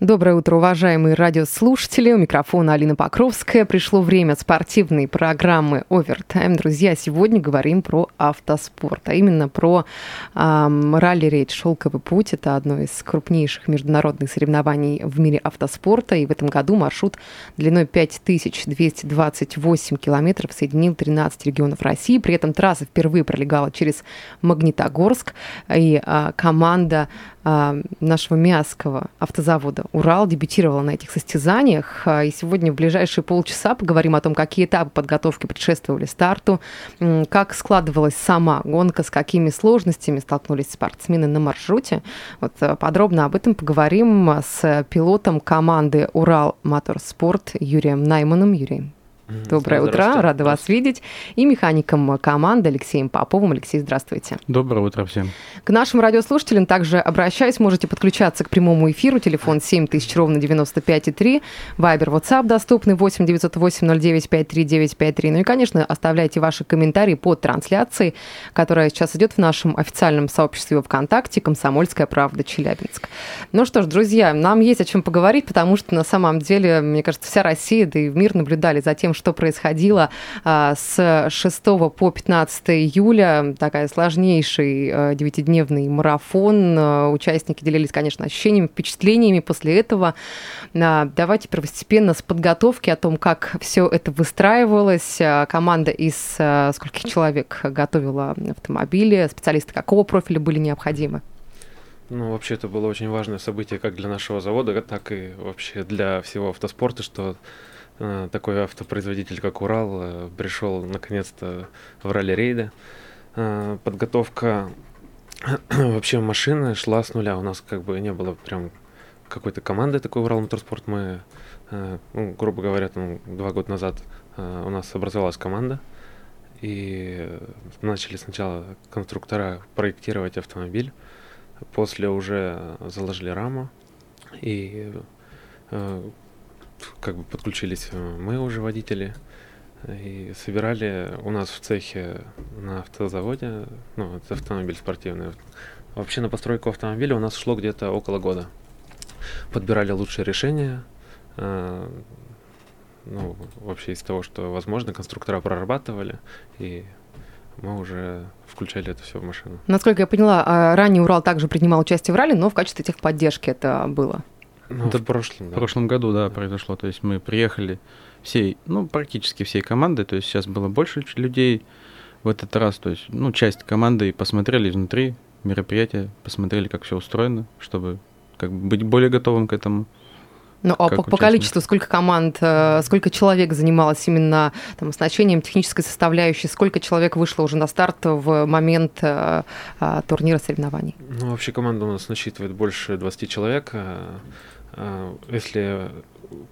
Доброе утро, уважаемые радиослушатели. У микрофона Алина Покровская. Пришло время спортивной программы «Овертайм». Друзья, сегодня говорим про автоспорт, а именно про эм, ралли-рейд «Шелковый путь». Это одно из крупнейших международных соревнований в мире автоспорта. И в этом году маршрут длиной 5228 километров соединил 13 регионов России. При этом трасса впервые пролегала через Магнитогорск. И э, команда э, нашего Мясского автозавода Урал дебютировала на этих состязаниях. А, и сегодня в ближайшие полчаса поговорим о том, какие этапы подготовки предшествовали старту, как складывалась сама гонка, с какими сложностями столкнулись спортсмены на маршруте. Вот а, подробно об этом поговорим с пилотом команды Урал Моторспорт Юрием Найманом. Юрий, Доброе утро, рада вас видеть. И механиком команды Алексеем Поповым. Алексей, здравствуйте. Доброе утро всем. К нашим радиослушателям также обращаюсь, можете подключаться к прямому эфиру. Телефон 7000, ровно 95,3. Вайбер, WhatsApp доступны 8 908 09 53953. Ну и, конечно, оставляйте ваши комментарии под трансляцией, которая сейчас идет в нашем официальном сообществе ВКонтакте «Комсомольская правда Челябинск». Ну что ж, друзья, нам есть о чем поговорить, потому что на самом деле, мне кажется, вся Россия, да и мир наблюдали за тем, что происходило а, с 6 по 15 июля. Такая сложнейший а, девятидневный марафон. А, участники делились, конечно, ощущениями, впечатлениями после этого. Давайте первостепенно с подготовки о том, как все это выстраивалось. Команда из скольких человек готовила автомобили? Специалисты какого профиля были необходимы? Ну, вообще, это было очень важное событие как для нашего завода, так и вообще для всего автоспорта, что Э, такой автопроизводитель, как Урал, э, пришел наконец-то в ралли-рейды. Э, подготовка вообще машины шла с нуля. У нас как бы не было прям какой-то команды такой Урал Моторспорт. Мы, ну, грубо говоря, там, два года назад у нас образовалась команда. И начали сначала конструктора проектировать автомобиль. После уже заложили раму. И как бы подключились э, мы уже водители и собирали у нас в цехе на автозаводе, ну, это автомобиль спортивный. Вообще на постройку автомобиля у нас шло где-то около года. Подбирали лучшие решения, э, ну, вообще из того, что возможно, конструктора прорабатывали, и мы уже включали это все в машину. Насколько я поняла, а ранее Урал также принимал участие в ралли, но в качестве техподдержки это было. Ну, это в прошлом, да. В прошлом году, да, да, произошло. То есть мы приехали всей, ну, практически всей командой, то есть сейчас было больше людей в этот раз, то есть, ну, часть команды посмотрели изнутри мероприятия, посмотрели, как все устроено, чтобы как бы быть более готовым к этому. Ну, а по, по количеству, сколько команд, э, сколько человек занималось именно там, оснащением технической составляющей, сколько человек вышло уже на старт в момент э, турнира соревнований? Ну, вообще команда у нас насчитывает больше 20 человек. А, если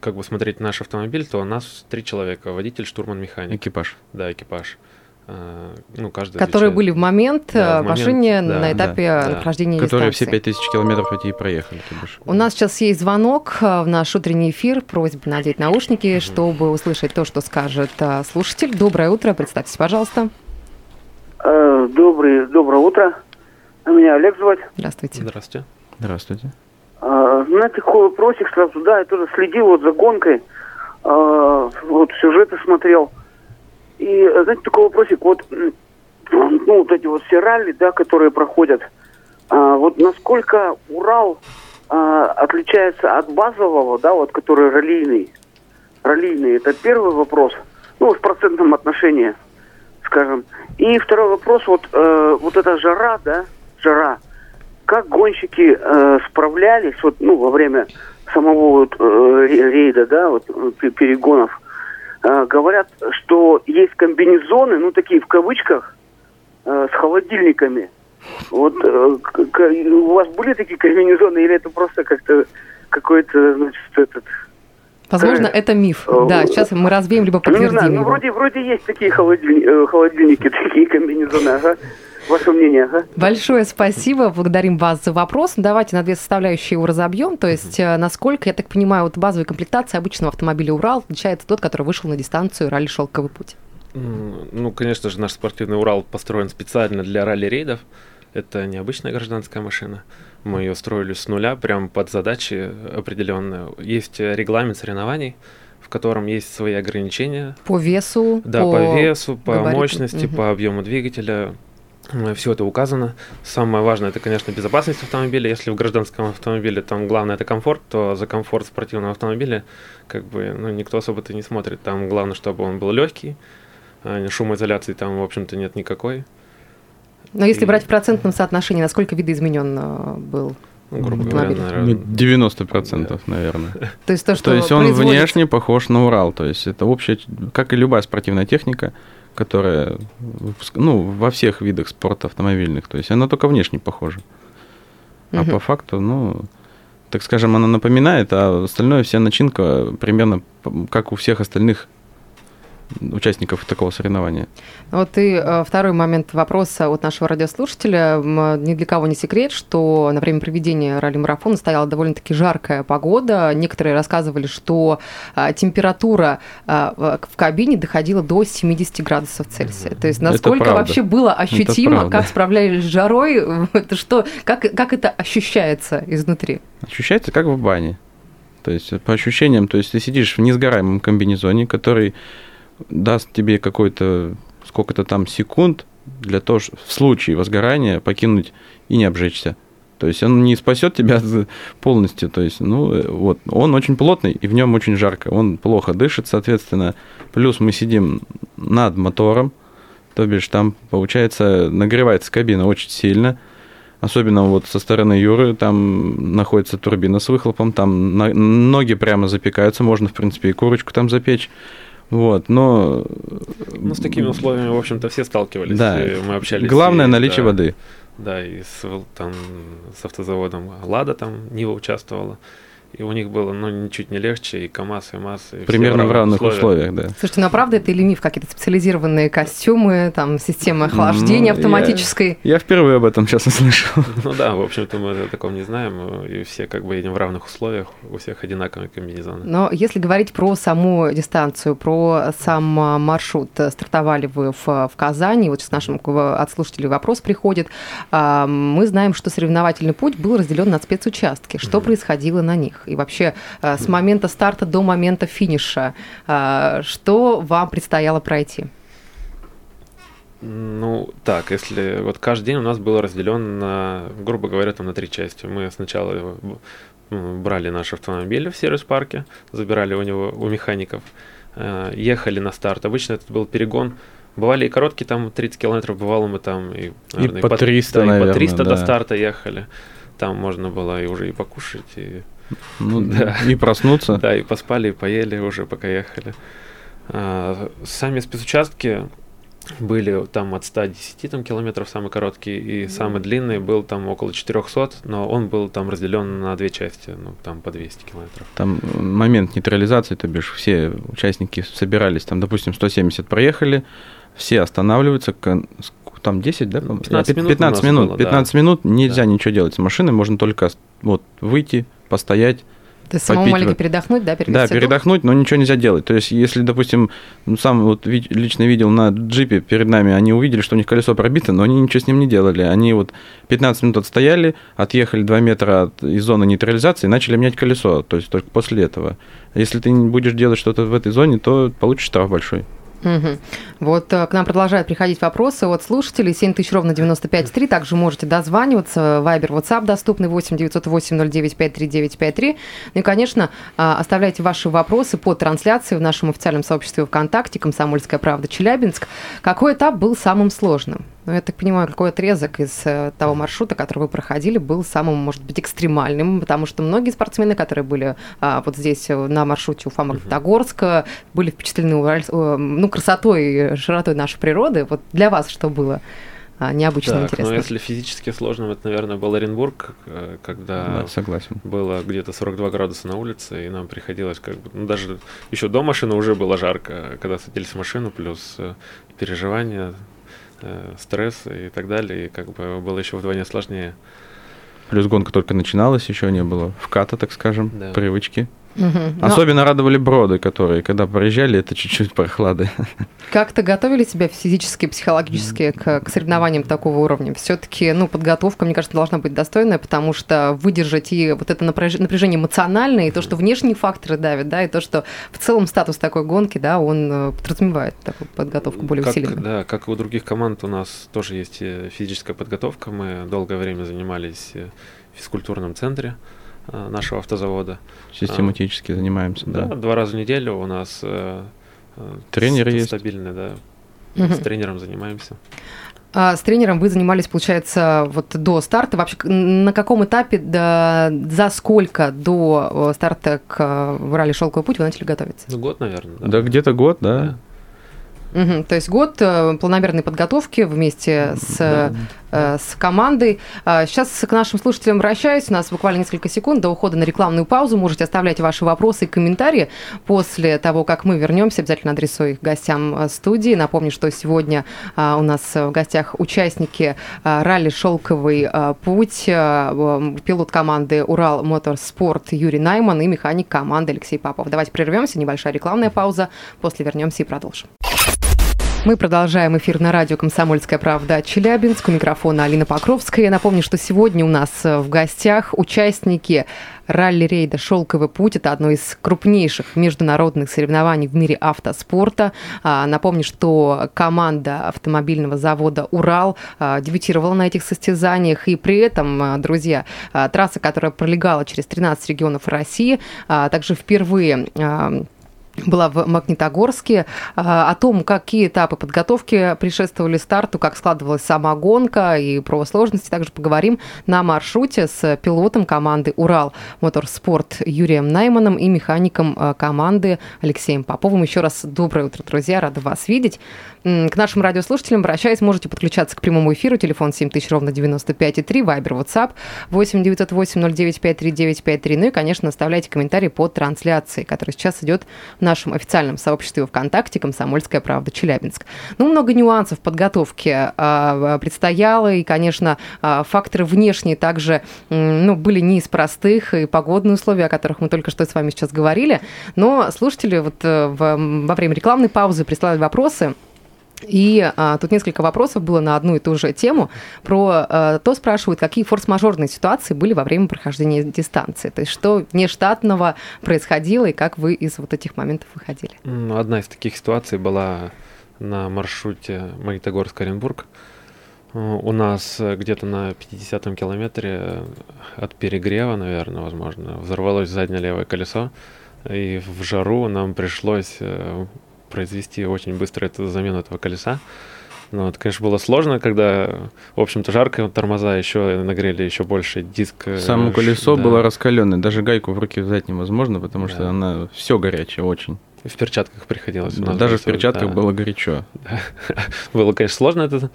как бы смотреть наш автомобиль, то у нас три человека: водитель, штурман, механик. Экипаж. Да, экипаж. А, ну, каждый Которые отвечает. были в момент да, в э, машине да, на этапе да, нахождения Которые дистанции. все 5000 километров эти и проехали. У нас сейчас есть звонок э, в наш утренний эфир. Просьба надеть наушники, mm чтобы услышать то, что скажет э, слушатель. Доброе утро, представьтесь, пожалуйста. Добрый, доброе утро. Меня Олег звать. Здравствуйте. Здравствуйте. Здравствуйте. А, знаете, такой вопросик сразу, да, я тоже следил вот за гонкой, а, вот сюжеты смотрел. И, знаете, такой вопросик, вот, ну, вот эти вот все ралли, да, которые проходят, а, вот насколько Урал отличается от базового, да, вот, который раллийный, раллийный, это первый вопрос, ну, в процентном отношении, скажем. И второй вопрос, вот, э, вот эта жара, да, жара, как гонщики э, справлялись вот, ну, во время самого вот, э, рейда, да, вот, перегонов. Э, говорят, что есть комбинезоны, ну, такие в кавычках, э, с холодильниками. Вот э, у вас были такие комбинезоны, или это просто как-то какой-то, значит, этот, Возможно, Э, это миф. э, Да, сейчас мы развеем, либо Ну, не знаю, подтвердим ну, вроде, вроде есть такие э, холодильники, такие комбинезоны, ага. Ваше мнение, ага. Большое спасибо, благодарим вас за вопрос. Давайте на две составляющие его разобьем. То есть, э, насколько, я так понимаю, вот базовой комплектации обычного автомобиля «Урал» отличается тот, который вышел на дистанцию ралли «Шелковый путь». Ну, конечно же, наш спортивный Урал построен специально для ралли-рейдов. Это необычная гражданская машина. Мы ее строили с нуля, прям под задачи определенные. Есть регламент соревнований, в котором есть свои ограничения. По весу, Да, по, весу, по габаритам. мощности, Мгм. по объему двигателя. Все это указано. Самое важное это, конечно, безопасность автомобиля. Если в гражданском автомобиле там главное это комфорт, то за комфорт спортивного автомобиля как бы ну, никто особо-то не смотрит. Там главное, чтобы он был легкий. а Шумоизоляции там, в общем-то, нет никакой. Но если И- брать в процентном соотношении, насколько видоизменен э, был? Ну, грубо говоря, наверное. Ну, 90%, наверное. То есть то, что То есть он производится- внешне похож на Урал. То есть это общая, как и любая спортивная техника, которая ну, во всех видах спорта автомобильных. То есть она только внешне похожа. А Мгм. по факту, ну, так скажем, она напоминает, а остальное вся начинка примерно как у всех остальных участников такого соревнования. Вот и э, второй момент вопроса от нашего радиослушателя. Ни для кого не секрет, что на время проведения ралли-марафона стояла довольно-таки жаркая погода. Некоторые рассказывали, что а, температура а, в кабине доходила до 70 градусов Цельсия. То есть насколько вообще было ощутимо, как справлялись с жарой, это что, как, как это ощущается изнутри? Ощущается как в бане. То есть по ощущениям, то есть ты сидишь в несгораемом комбинезоне, который даст тебе какой-то сколько-то там секунд для того, чтобы в случае возгорания покинуть и не обжечься. То есть он не спасет тебя полностью. То есть, ну, э, вот, он очень плотный, и в нем очень жарко. Он плохо дышит, соответственно. Плюс мы сидим над мотором, то бишь там, получается, нагревается кабина очень сильно. Особенно вот со стороны Юры, там находится турбина с выхлопом, там ноги прямо запекаются, можно, в принципе, и курочку там запечь. Вот, но... Ну, с такими условиями, в общем-то, все сталкивались. Да. мы общались. Главное и, наличие да, воды. Да, и с, там, с автозаводом Лада там Нива участвовала. И у них было, ну, ничуть не легче, и КАМАЗ, и МАЗ. и Примерно в равных условиях, да. Слушайте, ну а правда это или миф? Какие-то специализированные костюмы, там, система охлаждения Ну, автоматической? Я впервые об этом сейчас услышал. Ну да, в общем-то, мы о таком не знаем, и все как бы едем в равных условиях, у всех одинаковые комбинезоны. Но если говорить про саму дистанцию, про сам а, маршрут, э, стартовали вы в, в Казани, вот сейчас нашим от слушателей вопрос приходит. А, Мы знаем, что соревновательный путь был разделен на спецучастки. Что происходило на них? И вообще а, с момента старта до момента финиша, а, что вам предстояло пройти? Ну, так, если вот каждый день у нас был разделен на, грубо говоря, там на три части. Мы сначала м, брали наш автомобиль в сервис-парке, забирали у него, у механиков, э, ехали на старт. Обычно это был перегон. Бывали и короткие, там 30 километров, бывало мы там и, наверное, по 300, да, и по наверное, 300 до да. старта ехали. Там можно было и уже и покушать, и Ну, Да. И проснуться. да, и поспали, и поели уже, пока ехали. А, сами спецучастки были там от 110 там, километров самый короткий, и самый длинный был там около 400, но он был там разделен на две части, ну там по 200 километров. Там момент нейтрализации, то бишь все участники собирались, там, допустим, 170 проехали, все останавливаются, там 10, да? по-моему? 15 Пят- минут 15 у нас минут, было, да. 15 минут нельзя Да. ничего делать с машиной, можно только вот выйти, постоять, То есть самому Попить маленько передохнуть, да, да, перевести дух? передохнуть, но ничего нельзя делать. То есть, если, допустим, ну, сам вот лично видел на джипе перед нами, они увидели, что у них колесо пробито, но они ничего с ним не делали. Они вот 15 минут отстояли, отъехали 2 метра от, из зоны нейтрализации и начали менять колесо. То есть, только после этого. Если ты не будешь делать что-то в этой зоне, то получишь штраф большой. Мгм. Вот э, к нам продолжают приходить вопросы от слушателей. 7 тысяч ровно 95,3. Также можете дозваниваться. Вайбер, WhatsApp доступны 8 908 09 53953. Ну и, конечно, а, оставляйте ваши вопросы по трансляции в нашем официальном сообществе ВКонтакте «Комсомольская правда Челябинск». Какой этап был самым сложным? Ну, я так понимаю, какой отрезок из э, того маршрута, который вы проходили, был самым, может быть, экстремальным, потому что многие спортсмены, которые были а, вот здесь э, на маршруте Уфа-Магнитогорска, были впечатлены Ураль- э, ну, красотой и широтой нашей природы. Вот для вас что было а, необычным, Так, интересным. ну если физически сложным, это, наверное, был Оренбург, когда Да, согласен. было где-то 42 градуса на улице, и нам приходилось как бы, ну, даже еще до машины уже было жарко, когда садились в машину, плюс переживания, э, стресс и так далее, и как бы было еще вдвойне сложнее. Плюс гонка только начиналась, еще не было вката, так скажем, Да. привычки. Мгм. Но Особенно радовали броды, которые, когда проезжали, это чуть-чуть прохлады. Как-то готовили себя физически, психологически к, к соревнованиям такого уровня? Все-таки, ну, подготовка, мне кажется, должна быть достойная, потому что выдержать и вот это напряж- напряжение эмоциональное, и то, что внешние факторы давят, да, и то, что в целом статус такой гонки, да, он э, подразумевает такую подготовку более как, усиленную. Да, как и у других команд, у нас тоже есть э, физическая подготовка. Мы долгое время занимались э, в физкультурном центре нашего автозавода. Систематически занимаемся, Да, да. два раза в неделю у нас э, э, Тренер ст- есть. стабильный, да. С тренером занимаемся. А с тренером вы занимались, получается, вот до старта. Вообще, на каком этапе, да, за сколько до э, старта к э, в ралли «Шелковый путь» вы начали готовиться? Ну, год, наверное. Да, где-то год, да. Да. Мгм, То есть год э, планомерной подготовки вместе с, э, э, с командой. А, Сейчас к нашим слушателям обращаюсь. У нас буквально несколько секунд до ухода на рекламную паузу. Можете оставлять ваши вопросы и комментарии. После того, как мы вернемся, обязательно адресую их гостям э, студии. Напомню, что сегодня а, у нас в гостях участники а, ралли «Шелковый а, путь», а, пилот команды «Урал Моторспорт» Юрий Найман и механик команды Алексей Папов. Давайте прервемся, небольшая рекламная пауза. После вернемся и продолжим. Мы продолжаем эфир на радио «Комсомольская правда» Челябинск. У микрофона Алина Покровская. Я напомню, что сегодня у нас э, в гостях участники ралли-рейда «Шелковый путь». Это одно из крупнейших международных соревнований в мире автоспорта. А, Напомню, что команда автомобильного завода «Урал» а, дебютировала на этих состязаниях. И при этом, а, друзья, трасса, которая пролегала через 13 регионов России, также впервые была в Магнитогорске. А, О том, какие этапы подготовки предшествовали старту, как складывалась сама гонка и про сложности, также поговорим на маршруте с пилотом команды «Урал Моторспорт» Юрием Найманом и механиком а, команды Алексеем Поповым. Еще раз доброе утро, друзья, рада вас видеть. К нашим радиослушателям, обращаясь, можете подключаться к прямому эфиру. Телефон 7000 ровно 95,3, Вайбер, WhatsApp 8 908 09 53 Ну и, конечно, оставляйте комментарии под трансляцией, которая сейчас идет в нашем официальном сообществе ВКонтакте «Комсомольская правда Челябинск». Ну, много нюансов подготовки а, предстояло, и, конечно, а, факторы внешние также ну, были не из простых, и погодные условия, о которых мы только что с вами сейчас говорили. Но слушатели вот э, во время рекламной паузы прислали вопросы, и а, тут несколько вопросов было на одну и ту же тему. Про а, то спрашивают, какие форс-мажорные ситуации были во время прохождения дистанции. То есть что нештатного происходило и как вы из вот этих моментов выходили. М, Одна из таких ситуаций была на маршруте Магнитогорск-Оренбург. У нас э, где-то на 50-м километре э, от перегрева, наверное, возможно, взорвалось заднее левое колесо. И в жару нам пришлось э, произвести очень быстро эту замену этого колеса. Ну, это, конечно, было сложно, когда, в общем-то, жарко, тормоза еще нагрели еще больше диск. э, Само колесо да. было раскаленное, даже гайку в руки взять невозможно, потому что Да. она все горячее очень. В перчатках приходилось. нас Даже в перчатках да. было горячо. Было, конечно, сложно это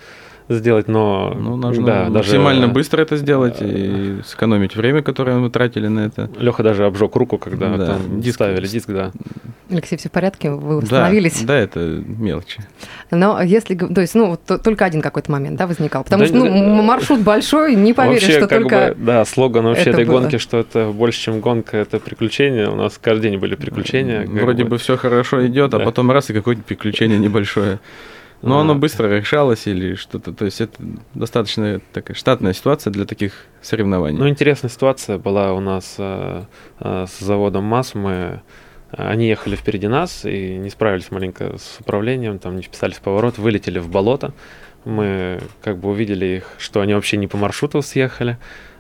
сделать, но Ну, нужно да, максимально даже быстро это сделать и сэкономить время, которое мы тратили на это. Леха даже обжег руку, когда Да, там диск- ставили диск, да. Алексей, все в порядке? Вы Да, восстановились? Да, это мелочи. Но если... То есть, ну, вот то- только один какой-то момент, да, возникал? Потому Да, что, ну, да, маршрут большой, не поверишь, вообще, что как только... бы, да, слоган вообще это этой было. гонки, что это больше, чем гонка, это приключения. У нас каждый день были приключения. Вроде бы все хорошо идет, а Да. потом раз и какое-то приключение небольшое. Но А. оно быстро решалось или что-то. То есть это достаточно такая штатная ситуация для таких соревнований. Ну, интересная ситуация была у нас э, э, с заводом МАС. Мы, они ехали впереди нас и не справились маленько с управлением, там не вписались в поворот, вылетели в болото. Мы как бы увидели их, что они вообще не по маршруту съехали.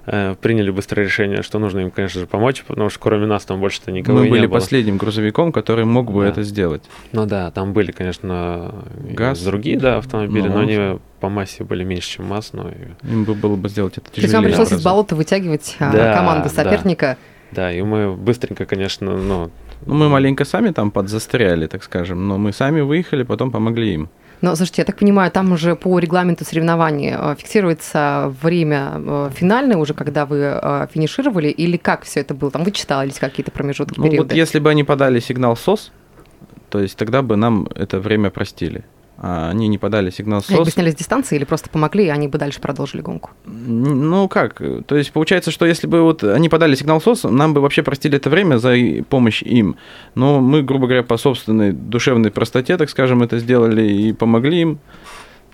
Э, приняли быстрое решение, что нужно им, конечно же, помочь, потому что кроме нас там больше-то никого Мы и были не было. последним грузовиком, который мог бы Да. это сделать. Ну да, там были, конечно, ГАЗ. другие, да, автомобили, Ну, но они по массе были меньше, чем МАЗ, но Им бы было бы сделать это То есть вам тяжелее. пришлось из гораздо. болота вытягивать а, Да, команду да. соперника. Да, и мы быстренько, конечно, ну... Ну, мы маленько сами там подзастряли, так скажем, но мы сами выехали, потом помогли им. Но, слушайте, я так понимаю, там уже по регламенту соревнований э, фиксируется время э, финальное уже, когда вы э, финишировали, или как все это было? Там вычитались какие-то промежутки, Ну, периоды? вот если бы они подали сигнал СОС, то есть тогда бы нам это время простили. А они не подали сигнал СОС. сняли с дистанции или просто помогли, и они бы дальше продолжили гонку? Ну как? То есть получается, что если бы вот они подали сигнал СОС, нам бы вообще простили это время за помощь им. Но мы, грубо говоря, по собственной душевной простоте, так скажем, это сделали и помогли им.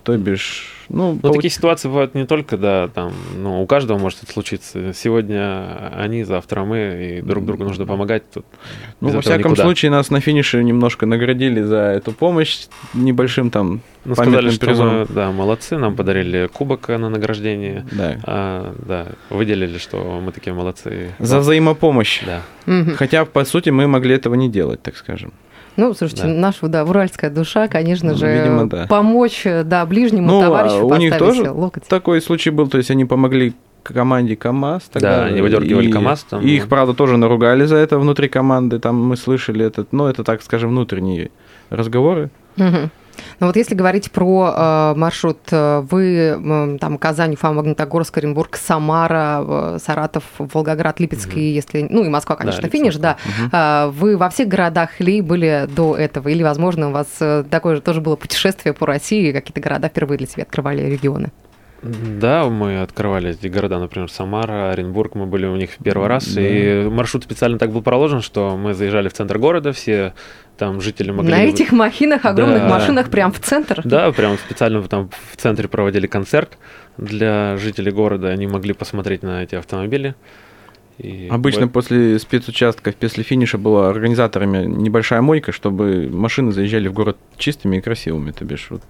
То бишь, ну, Ну, получ- такие ситуации бывают не только, да, там, ну, у каждого может это случиться. Сегодня они, завтра мы, и друг другу нужно помогать. Тут ну, во всяком никуда. случае, нас на финише немножко наградили за эту помощь небольшим там Ну, сказали, что призом. мы, да, молодцы, нам подарили кубок на награждение. Да. А, да, выделили, что мы такие молодцы. За взаимопомощь. Да. Хотя, по сути, мы могли этого не делать, так скажем. Ну, слушайте, Да. наша, да, уральская душа, конечно Ну, же, видимо, да. помочь, да, ближнему Ну, а товарищу у них поставить тоже локоть. Такой случай был, то есть они помогли команде КАМАЗ. Тогда, Да, они выдергивали и- КАМАЗ там, И их, правда, тоже наругали за это внутри команды. Там мы слышали этот, ну, это, так скажем, внутренние разговоры. Мгм. Ну вот если говорить про э, маршрут, э, вы м, там Казань, Уфа, Магнитогорск, Оренбург, Самара, э, Саратов, Волгоград, Липецк, и если, ну и Москва, конечно, Да, финиш, да. А, Вы во всех городах ли были до этого? Или, возможно, у вас э, такое же тоже было путешествие по России, какие-то города впервые для себя открывали регионы? Да, мы открывали эти города, например, Самара, Оренбург, мы были у них в первый раз, и маршрут специально так был проложен, что мы заезжали в центр города, все там жители могли... На этих махинах, огромных Да. машинах, прям в центр? Да, прям специально там в центре проводили концерт для жителей города, они могли посмотреть на эти автомобили. И Обычно вот- после спецучастков, после финиша была организаторами небольшая мойка, чтобы машины заезжали в город чистыми и красивыми, то бишь вот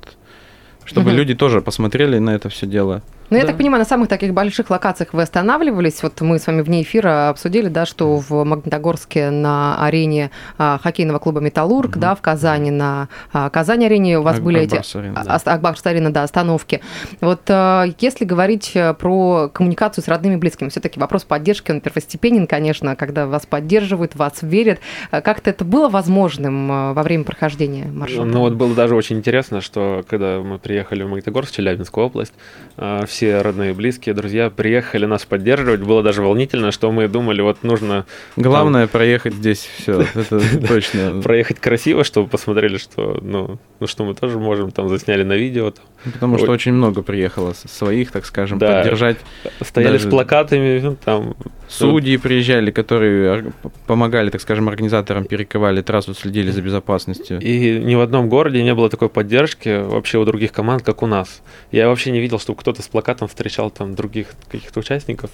чтобы люди тоже посмотрели на это все дело. Ну, я Да. так понимаю, на самых таких больших локациях вы останавливались. Вот мы с вами вне эфира обсудили, да, что в Магнитогорске на арене а, хоккейного клуба «Металлург», да, в Казани на а, Казани-арене у вас Ак- были эти... Акбарс-арена, а- а- Акбарс-арена, да, остановки. Вот а, если говорить э, про коммуникацию с родными и близкими, все-таки вопрос поддержки, он первостепенен, конечно, когда вас поддерживают, вас верят. А Как-то это было возможным а, во время прохождения маршрута? Ну вот было даже очень интересно, что когда мы приехали в Магнитогорск, Челябинскую область, а, все родные, близкие, друзья приехали нас поддерживать. Было даже волнительно, что мы думали, вот нужно Главное проехать здесь все, это точно. проехать красиво, чтобы посмотрели, что, ну, ну, что мы тоже можем, там засняли на видео, там, Потому что очень много приехало своих, так скажем, Да. поддержать. стояли Даже- с плакатами, ну, там, Судьи приезжали, которые ор- помогали, так скажем, организаторам, перекрывали трассу, следили за безопасностью. И ни в одном городе не было такой поддержки вообще у других команд, как у нас. Я вообще не видел, чтобы кто-то с плакатом встречал там других каких-то участников.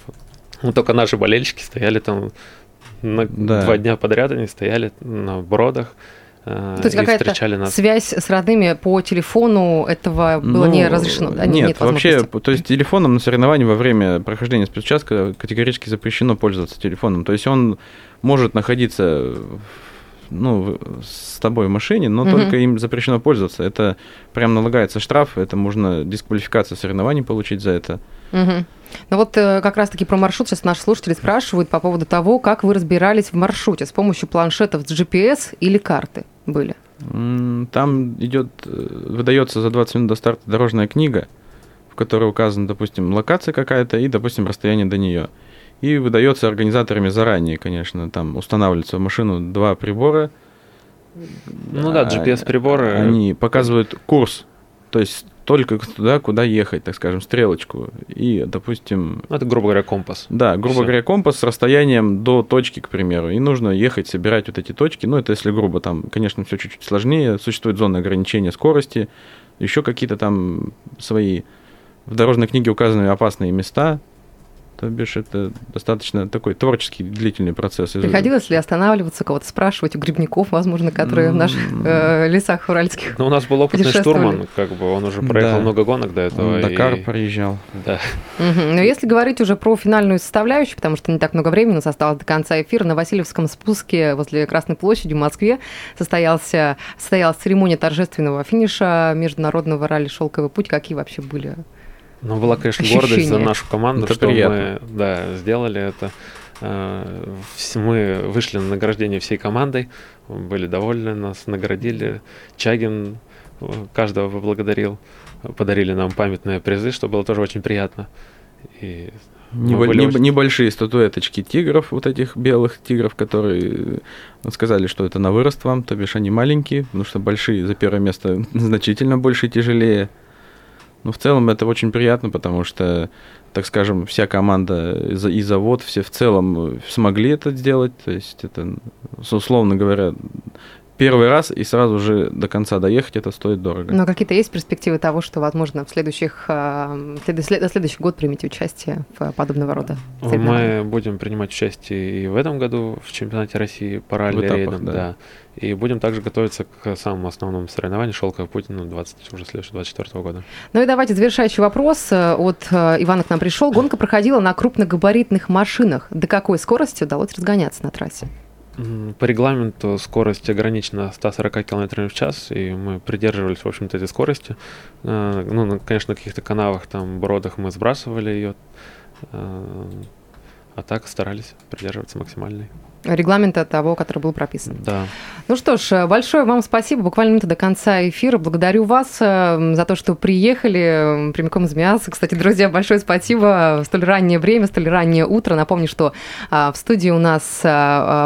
Ну, только наши болельщики стояли там на Да. два дня подряд, они стояли на бродах э, То есть какая-то нас. связь с родными по телефону этого было Ну, не разрешено? да? Не- Нет, вообще, то есть телефоном на соревновании во время прохождения спецучастка категорически запрещено пользоваться телефоном. То есть он может находиться ну, с тобой в машине, но Мгм. только им запрещено пользоваться. Это прям налагается штраф, это можно дисквалификацию соревнований получить за это. Мгм. Ну вот э, как раз-таки про маршрут сейчас наши слушатели спрашивают по поводу того, как вы разбирались в маршруте с помощью планшетов с GPS или карты были? Там идет, э, выдается за 20 минут до старта дорожная книга, в которой указана, допустим, локация какая-то и, допустим, расстояние до нее. И выдается организаторами заранее, конечно, там устанавливается в машину два прибора. Ну да, А, GPS-приборы. Они показывают курс, то есть только туда, куда ехать, так скажем, стрелочку. И, допустим, это, грубо говоря, компас. да, грубо Всё. говоря, компас с расстоянием до точки, к примеру. И нужно ехать, собирать вот эти точки. Ну, это если грубо, там, конечно, все чуть-чуть сложнее. Существует зона ограничения скорости, еще какие-то там свои в дорожной книге указаны опасные места. То бишь, это достаточно такой творческий длительный процесс. Приходилось ли останавливаться, кого-то спрашивать у грибников, возможно, которые в наших э, лесах уральских? Ну, у нас был опытный штурман, как бы он уже проехал Да. много гонок до этого. Он Дакар и- проезжал. Да. Мгм. Но если говорить уже про финальную составляющую, потому что не так много времени у нас осталось до конца эфира, на Васильевском спуске возле Красной площади в Москве состоялся, состоялась церемония торжественного финиша международного ралли «Шелковый путь». Какие вообще были? Ну, была, конечно, Ощущения. гордость за нашу команду, Это что приятно. мы да, сделали это. Э, Мы вышли на награждение всей командой, были довольны, нас наградили. Чагин каждого поблагодарил. Подарили нам памятные призы, что было тоже очень приятно. И Небо- были неб- очень- Небольшие статуэточки тигров, вот этих белых тигров, которые э, сказали, что это на вырост вам, то бишь они маленькие, потому что большие за первое место значительно больше и тяжелее. Но в целом это очень приятно, потому что, так скажем, вся команда и за- и завод, все в целом э, смогли это сделать. То есть это, с- условно говоря, первый раз и сразу же до конца доехать, это стоит дорого. Но какие-то есть перспективы того, что, возможно, в следующих, э, след- след- на следующий год примете участие в подобного рода? Мы будем принимать участие и в этом году в чемпионате России по В ралли этапах, рейдам, да. да. И будем также готовиться к самому основному соревнованию Шелкового пути на 20, уже следующего 24 года. Ну и давайте завершающий вопрос э, от э, Ивана к нам пришел. Гонка проходила на крупногабаритных машинах. До какой скорости удалось разгоняться на трассе? По регламенту скорость ограничена 140 км в час, и мы придерживались, в общем-то, этой скорости. Э, Ну, конечно, на каких-то канавах, там, бродах мы сбрасывали ее, а так старались придерживаться максимальной. Регламента того, который был прописан. Да. Ну что ж, э, большое вам спасибо. Буквально минута до конца эфира. Благодарю вас э, за то, что приехали э, прямиком из Миаса. Кстати, друзья, большое спасибо. В столь раннее время, столь раннее утро. Напомню, что а, в студии у нас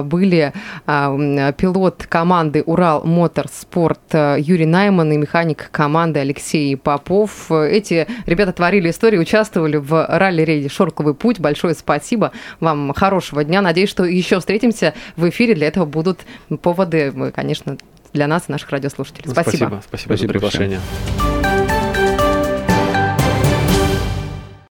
были пилот команды «Урал Моторспорт» э, Юрий Найман и механик команды Алексей Попов. Э, Эти ребята творили историю, участвовали в ралли-рейде «Шорковый путь». Большое спасибо. Вам хорошего дня. Надеюсь, что еще встретимся в эфире. Для этого будут поводы, э, конечно, для нас и наших радиослушателей. Ну, Спасибо. Спасибо, спасибо, Спасибо за приглашение.